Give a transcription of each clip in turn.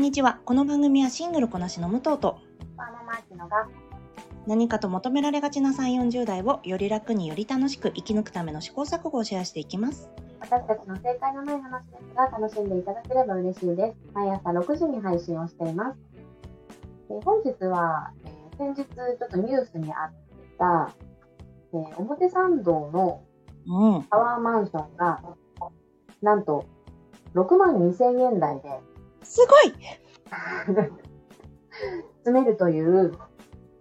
んにちは。この番組はシングルこなしの武藤と何かと求められがちな3、40代をより楽により楽しく生き抜くための試行錯誤をシェアしていきます。私たちの正解のない話ですが楽しんでいただければ嬉しいです。毎朝6時に配信をしています。えー本日は、えー先日ちょっとニュースにあった、えー表参道のうん。タワーマンションがなんと6万2000円台ですごい 住めるという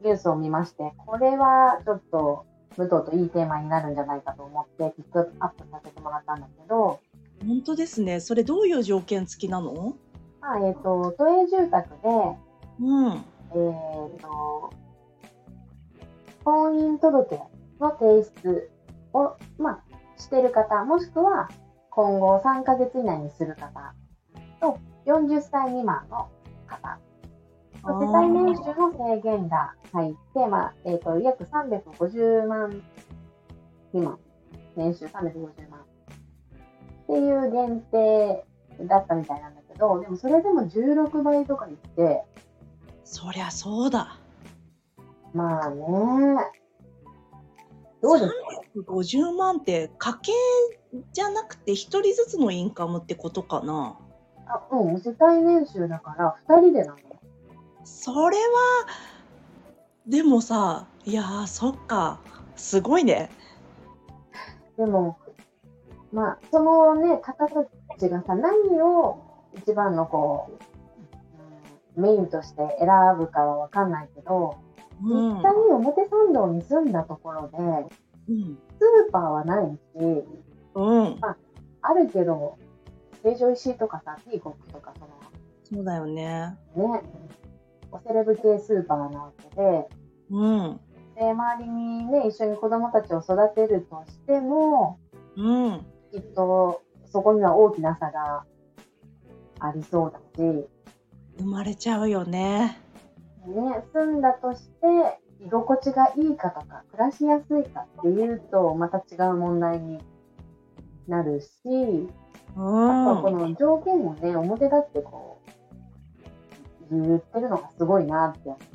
ニュースを見まして、これはちょっと武藤といいテーマになるんじゃないかと思ってピックアップさせてもらったんだけど、本当ですね。それどういう条件付きなの？まあ、えっ、と、都営住宅で、うん。えー、と、婚姻届の提出を、まあ、してる方、もしくは今後3ヶ月以内にする方と、40歳未満の方、世帯年収の制限が入って、まあ、えっ、と、約350万未満、年収350万。っていう限定だったみたいなんだけど、でもそれでも16倍とか言って、そりゃそうだ。まあね。どうですか？50万って家計じゃなくて一人ずつのインカムってことかな？あ、うん、世帯年収だから2人でなの？それは、でもさ、いやー、そっか。すごいね。でも、まあ、そのね、方たちがさ、何を一番のこう、うんメインとして選ぶかはわかんないけど、うん実際に表参道に住んだところで、うん。スーパーはないし、うん。あるけど、成城石井とかさ、ピーコックとか、そそうだよね。の、ね、おセレブ系スーパーなわけで、うん。で、周りにね、一緒に子供たちを育てるとしても、うん。きっとそこには大きな差がありそうだし、生まれちゃうよね。ね、住んだとして居心地がいいかとか暮らしやすいかっていうとまた違う問題になるし、うあとはこん。の条件をね表立ってこう言ってるのがすごいなって思って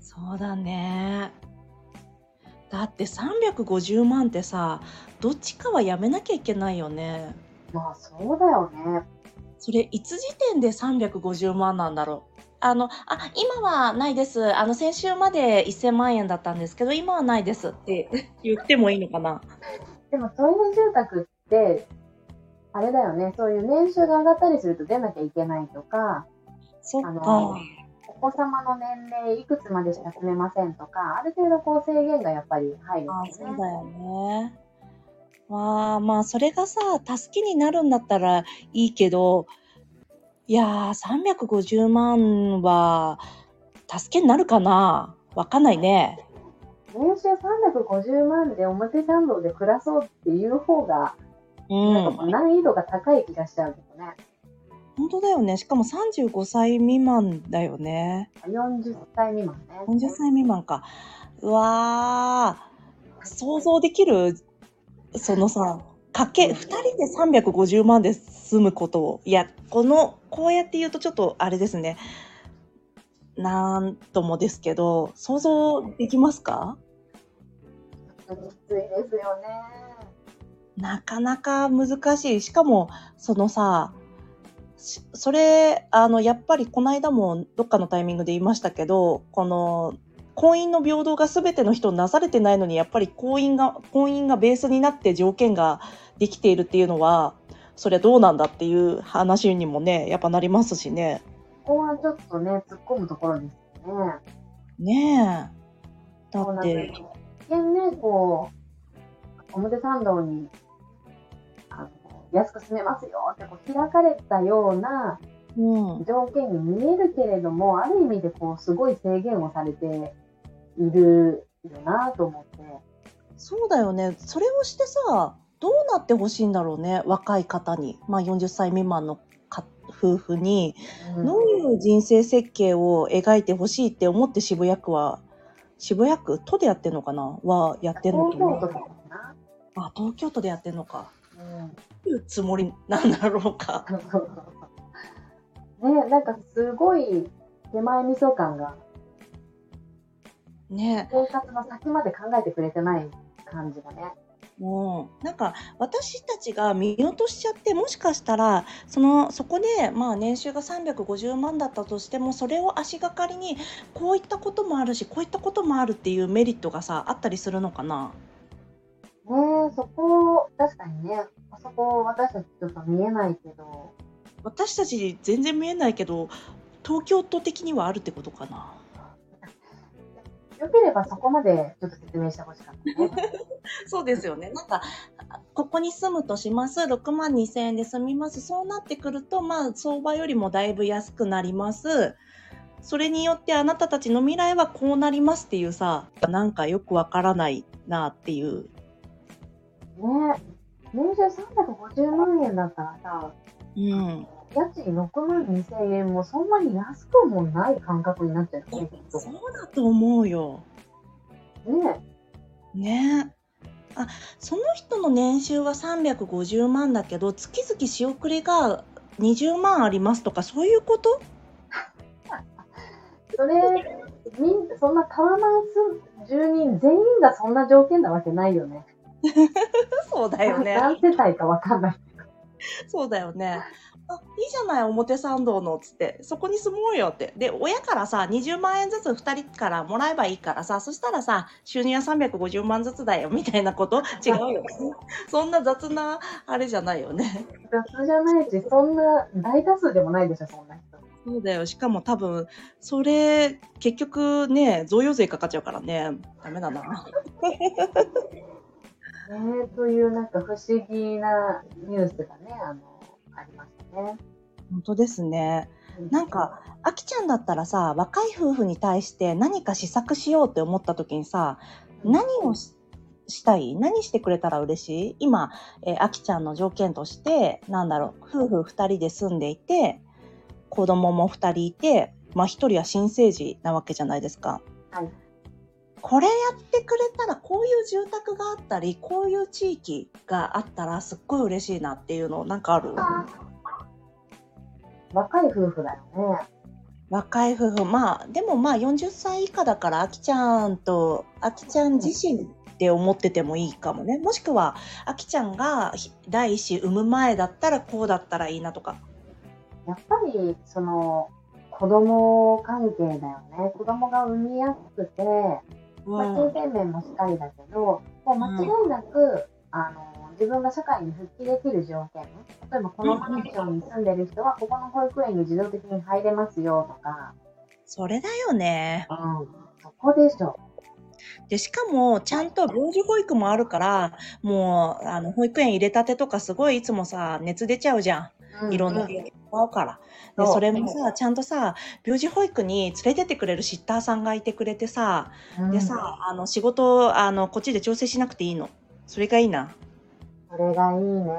そうだね。だって350万ってさ、どっちかはやめなきゃいけないよね。まあそうだよねそれ、いつ時点で350万なんだろう。あの、あ、今はないです。あの、先週まで1000万円だったんですけど、今はないですって言ってもいいのかな。でもそういう住宅ってあれだよねそういう年収が上がったりすると出なきゃいけないとかそ。あのお子様の年齢いくつまでしか住めませんとか、ある程度こう制限がやっぱり入るあんですね。そうだよね。わあ、まあ、それがさ、助けになるんだったらいいけど、いやー、350万は、助けになるかな？わかんないね。年収350万で表参道で暮らそうっていう方が、うん難易度が高い気がしちゃうけどね。本当だよね。しかも35歳未満だよね。40歳未満ね。40歳未満か。うわー、想像できる？そのさ、かけ、2人で350万で済むことを。いや、この、こうやって言うとちょっとあれですね。なんともですけど、想像できますか？きついですよね。なかなか難しい。しかも、そのさ、しそれ、あの、やっぱりこの間もどっかのタイミングで言いましたけど、この、婚姻の平等が全ての人になされてないのに、やっぱり婚姻が、婚姻がベースになって条件ができているっていうのは、そりゃどうなんだっていう話にもね、やっぱなりますしね。ここはちょっとね、突っ込むところですよね。ねえ。だって一見ね、こう、表参道に、あの、安く住めますよってこう開かれたようなうん。条件に見えるけれども、ある意味でこう、すごい制限をされているよなと思って。そうだよね。それをしてさ、どうなってほしいんだろうね。若い方に。まあ40歳未満のか夫婦に、うんどういう人生設計を描いてほしいって思って渋谷区は、渋谷区都でやってんのかな？はやってんのかな？東京都とかな。あ、東京都でやってんのか。うんどういうつもりなんだろうか。ね、なんかすごい手前味噌感が、ね生活の先まで考えてくれてない感じがね。もうなんか私たちが見落としちゃってもしかしたらそのそこでまあ年収が350万だったとしてもそれを足がかりにこういったこともあるしこういったこともあるっていうメリットがさあったりするのかな？ねえ、そこ、確かにね、あそこ私たちちょっと見えないけど、私たち全然見えないけど東京都的にはあるってことかな？よければそこまでちょっと説明してほしかったね。そうですよね。なんかここに住むとします。6万2千円で住みます。そうなってくるとまあ相場よりもだいぶ安くなります。それによってあなたたちの未来はこうなりますっていうさなんかよくわからないなっていう。ね。え、年収350万円だったらさ、うん家賃6万2千円もそんなに安くもない感覚になっちゃっと。そうだと思うよねねあその人の年収は350万だけど月々仕送りが20万ありますとかそういうこと？それ、みんそんなタワマン住住人全員がそんな条件なわけないよね。そうだよね何世帯かわかんない。そうだよね。あ、いいじゃない、表参道の、つって。そこに住もうよって。で、親からさ、20万円ずつ2人からもらえばいいからさ、そしたらさ、収入は350万ずつだよ、みたいなこと？違うよ。そんな雑な、あれじゃないよね。雑じゃないし、そんな大多数でもないでしょ、そんな人。そうだよ。しかも多分、それ、結局ね、贈与税かかっちゃうからね。ダメだな。ねというなんか不思議なニュースがね、あの、ありましたね。本当ですね。なんか、あきちゃんだったらさ、若い夫婦に対して何か施策しようって思った時にさ、何をししたい？何してくれたら嬉しい？今、えー、あきちゃんの条件として、なんだろう、夫婦二人で住んでいて、子供も二人いて、まあ一人は新生児なわけじゃないですか。はいこれやってくれたら、こういう住宅があったり、こういう地域があったら、すっごい嬉しいなっていうの、なんかある？若い夫婦だよね。若い夫婦。まあでもまあ40歳以下だからあきちゃんとあきちゃん自身って思っててもいいかもね。もしくはあきちゃんがひ第一子産む前だったらこうだったらいいなとか。やっぱり、その、子供関係だよね。子供が産みやすくて、まあ、金銭面もしっかりだけど、もう間違いなく、あの、自分が社会に復帰できる条件。例えば、このマンションに住んでる人は、ここの保育園に自動的に入れますよとか、それだよねうん、そこでしょ。でしかもちゃんと病児保育もあるからもうあの保育園入れたてとかすごいいつもさ熱出ちゃうじゃんいろんなう病気使うから。で、それもさ、ちゃんとさ、病児保育に連れてってくれるシッターさんがいてくれてさ、うんでさ、あの、仕事、あの、こっちで調整しなくていいの。それがいいな。それがいいね。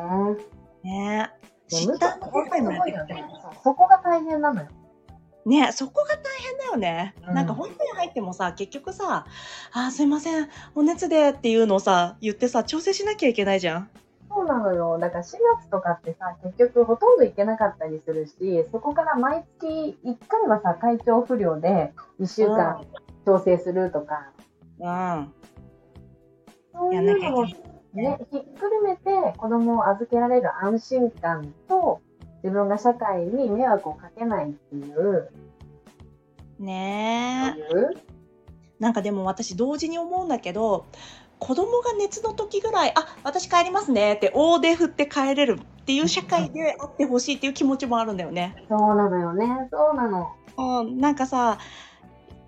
ねえ。でシッターのむしろ世界もやってくれすごいよね。そうそこが大変なのよ。ねえそこが大変だよね。うんなんか保育園入ってもさ、結局さ、あー、すいません、お熱でっていうのをさ、言ってさ、調整しなきゃいけないじゃん。そうなのよ。だから4月とかってさ、結局ほとんど行けなかったりするし、そこから毎月1回はさ、体調不良で1週間調整するとか、うん。そうやんなきゃいいうのをけない。ね、ひっくるめて子供を預けられる安心感と、自分が社会に迷惑をかけないっていう、ねえ。なんかでも私同時に思うんだけど、子供が熱の時ぐらい、あ、私帰りますねって大手振って帰れるっていう社会であってほしいっていう気持ちもあるんだよね。そうなのよね。そうなの。うん、なんかさ、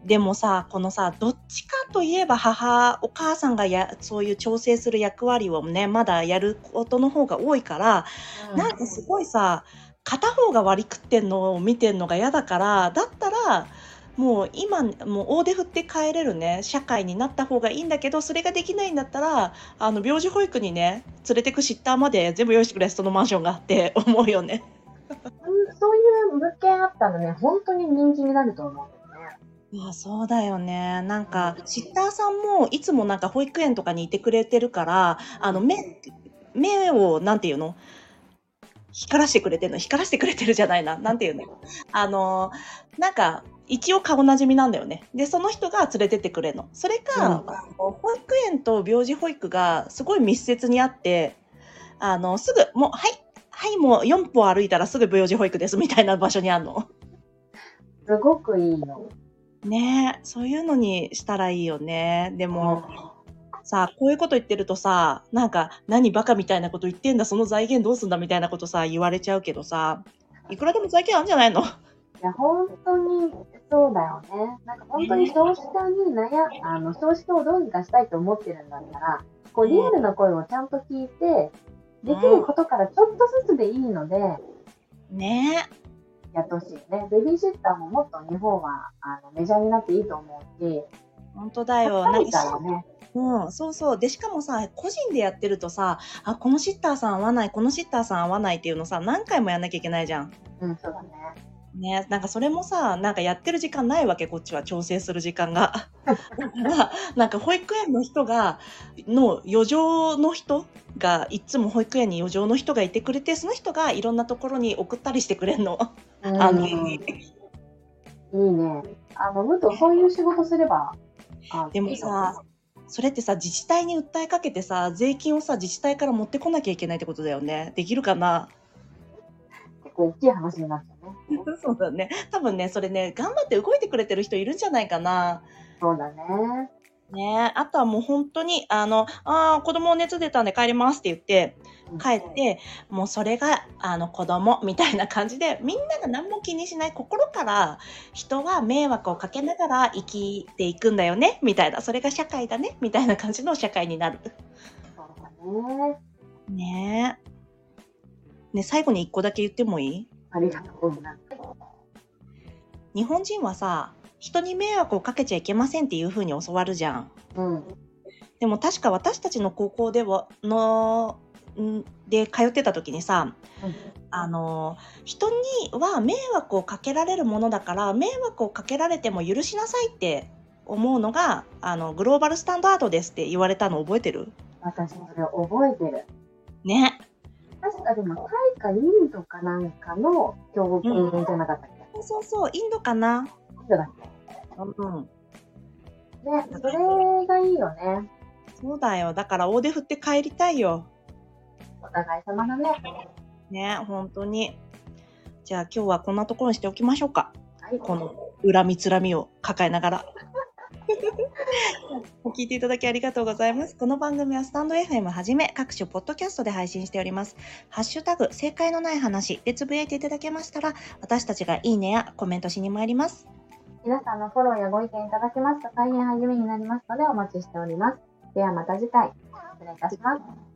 でもさ、このさ、どっちかといえば母、お母さんがや、そういう調整する役割をね、まだやることの方が多いから、なんかすごいさ、片方が割り食ってんのを見てんのが嫌だから、だったら、もう今、もう大手振って帰れるね、社会になった方がいいんだけど、それができないんだったら、あの、病児保育にね、連れてくシッターまで全部用意してくれ、そのマンションがって 思うよね。うんそういう物件あったらね、本当に人気になると思うんだよね。いや、そうだよね。なんか、シッターさんもいつもなんか保育園とかにいてくれてるから、あの、目、目を、なんていうの？光らしてくれてるの？光らしてくれてるじゃないな。なんて言うの？あの、なんか、一応顔なじみなんだよね。で、その人が連れてってくれるの。それか、うん保育園と病児保育がすごい密接にあって、あの、すぐ、もう、はい、はい、もう4歩歩いたらすぐ病児保育ですみたいな場所にあるの。すごくいいの。ねえ、そういうのにしたらいいよね。でも、さあ、こういうこと言ってるとさ、なんか、何バカみたいなこと言ってんだ、その財源どうすんだみたいなことさ、言われちゃうけどさ、いくらでも財源あるんじゃないの？いや、本当にそうだよね。なんか本当に少子化に悩あの、少子化をどうにかしたいと思ってるんだったら、こう、リアルな声をちゃんと聞いて、できることからちょっとずつでいいので、ねやってほしいね。ベビーシッターももっと日本はあのメジャーになっていいと思うし、え、本当だよ。なんかね。うん、そうそう。で、しかもさ、個人でやってるとさ、あ、このシッターさん合わない、このシッターさん合わないっていうのさ、何回もやんなきゃいけないじゃん。うん、そうだね。ね、なんかそれもさ、なんかやってる時間ないわけ、こっちは調整する時間が。だから、なんか保育園の人が、の余剰の人が、いつも保育園に余剰の人がいてくれて、その人がいろんなところに送ったりしてくれんの。うんあの、いいね。あの、むとそういう仕事すれば、あでもさ、それってさ、自治体に訴えかけてさ、税金をさ、自治体から持ってこなきゃいけないってことだよね。できるかな？結構大きい話になっちゃうね。そうだね。多分ね、それね、頑張って動いてくれてる人いるんじゃないかな。そうだね。ねあとはもう本当に、あの、ああ、子供熱出たんで帰りますって言って、帰って、もうそれが、あの、子供みたいな感じで、みんなが何も気にしない心から、人は迷惑をかけながら生きていくんだよね、みたいな。それが社会だね、みたいな感じの社会になる。そうだね。ねえ。ね、最後に一個だけ言ってもいい？ありがとうございます。日本人はさ、人に迷惑をかけちゃいけませんっていう風に教わるじゃん。うん。でも確か私たちの高校では、の、んで通ってた時にさ、あの、人には迷惑をかけられるものだから、迷惑をかけられても許しなさいって思うのが、あの、グローバルスタンダードですって言われたの覚えてる？私それ覚えてる。ね。でも、タイかインドかなんかの教訓じゃなかったっけ、そうそうそう、インドかな。インドだっうん。けね、それがいいよね。そうだよ。だから大手振って帰りたいよ。お互い様だね。ね、本当に。じゃあ今日はこんなところにしておきましょうか。はい。この恨みつらみを抱えながら。聞いていただきありがとうございます。この番組はスタンド FM はじめ各種ポッドキャストで配信しております。ハッシュタグ正解のない話でつぶやいていただけましたら私たちがいいねやコメントしに参ります。皆さんのフォローやご意見いただけますと大変励みになりますのでお待ちしております。ではまた次回。失礼いたします。